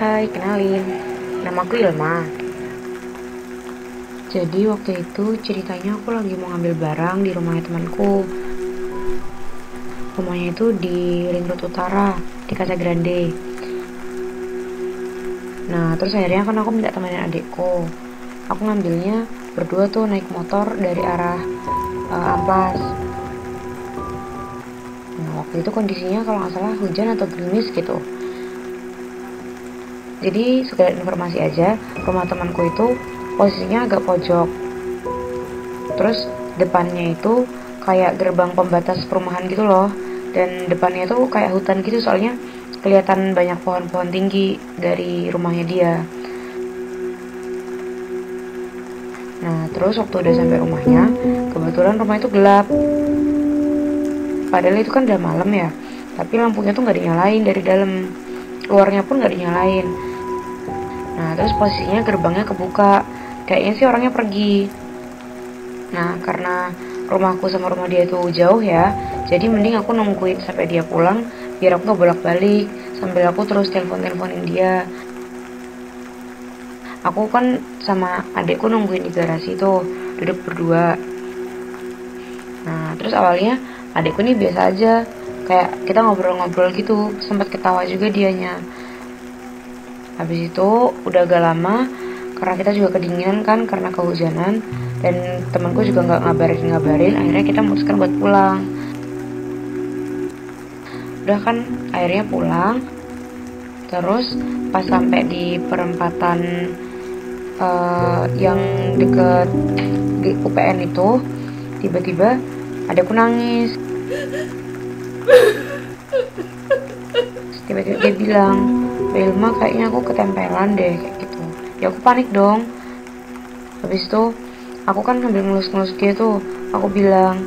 Hai, kenalin. Namaku Ilma. Jadi waktu itu ceritanya aku lagi mau ngambil barang di rumahnya temanku. Rumahnya itu di Ring Road Utara, di Casa Grande. Nah, terus akhirnya kan aku minta temenin adikku. Aku ngambilnya berdua tuh naik motor dari arah uh, Amplas. Nah, waktu itu kondisinya kalau nggak salah hujan atau gerimis gitu. Jadi sekedar informasi aja, rumah temanku itu posisinya agak pojok. Terus depannya itu kayak gerbang pembatas perumahan gitu loh. Dan depannya itu kayak hutan gitu soalnya kelihatan banyak pohon-pohon tinggi dari rumahnya dia. Nah, terus waktu udah sampai rumahnya, kebetulan rumah itu gelap. Padahal itu kan udah malam ya, tapi lampunya tuh nggak dinyalain dari dalam. Luarnya pun nggak dinyalain Nah, terus posisinya gerbangnya kebuka. Kayaknya sih orangnya pergi. Nah, karena rumahku sama rumah dia itu jauh ya, jadi mending aku nungguin sampai dia pulang, biar aku gak bolak-balik, sambil aku terus telepon-teleponin dia. Aku kan sama adekku nungguin di garasi tuh, duduk berdua. Nah, terus awalnya adekku nih biasa aja, kayak kita ngobrol-ngobrol gitu, sempat ketawa juga dianya habis itu udah agak lama karena kita juga kedinginan kan karena kehujanan. Dan temanku juga nggak ngabarin ngabarin akhirnya kita memutuskan buat pulang. Udah kan akhirnya pulang. Terus pas sampai di perempatan uh, yang deket di UPN itu tiba-tiba ada aku nangis. Tiba-tiba dia bilang Wilma kayaknya aku ketempelan deh kayak gitu. Ya aku panik dong. Habis itu aku kan sambil ngelus-ngelus gitu aku bilang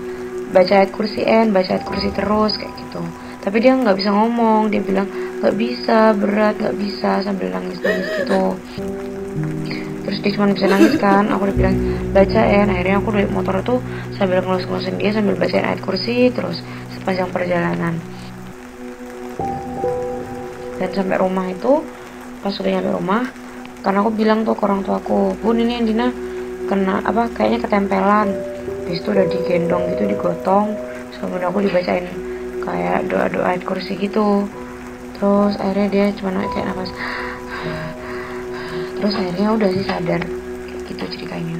baca ayat kursi N baca ayat kursi terus kayak gitu. Tapi dia nggak bisa ngomong dia bilang nggak bisa berat nggak bisa sambil nangis nangis gitu. Terus dia cuma bisa nangis kan aku udah bilang baca N akhirnya aku dari motor tuh sambil ngelus-ngelusin dia sambil baca ayat kursi terus sepanjang perjalanan dan sampai rumah itu pas sudah nyampe rumah karena aku bilang tuh ke orang tuaku bun ini Dina kena apa kayaknya ketempelan. Habis itu udah digendong gitu digotong sambil aku dibacain kayak doa-doa ayat kursi gitu. Terus akhirnya dia cuma kayak nafas terus akhirnya udah sih sadar kayak gitu ceritanya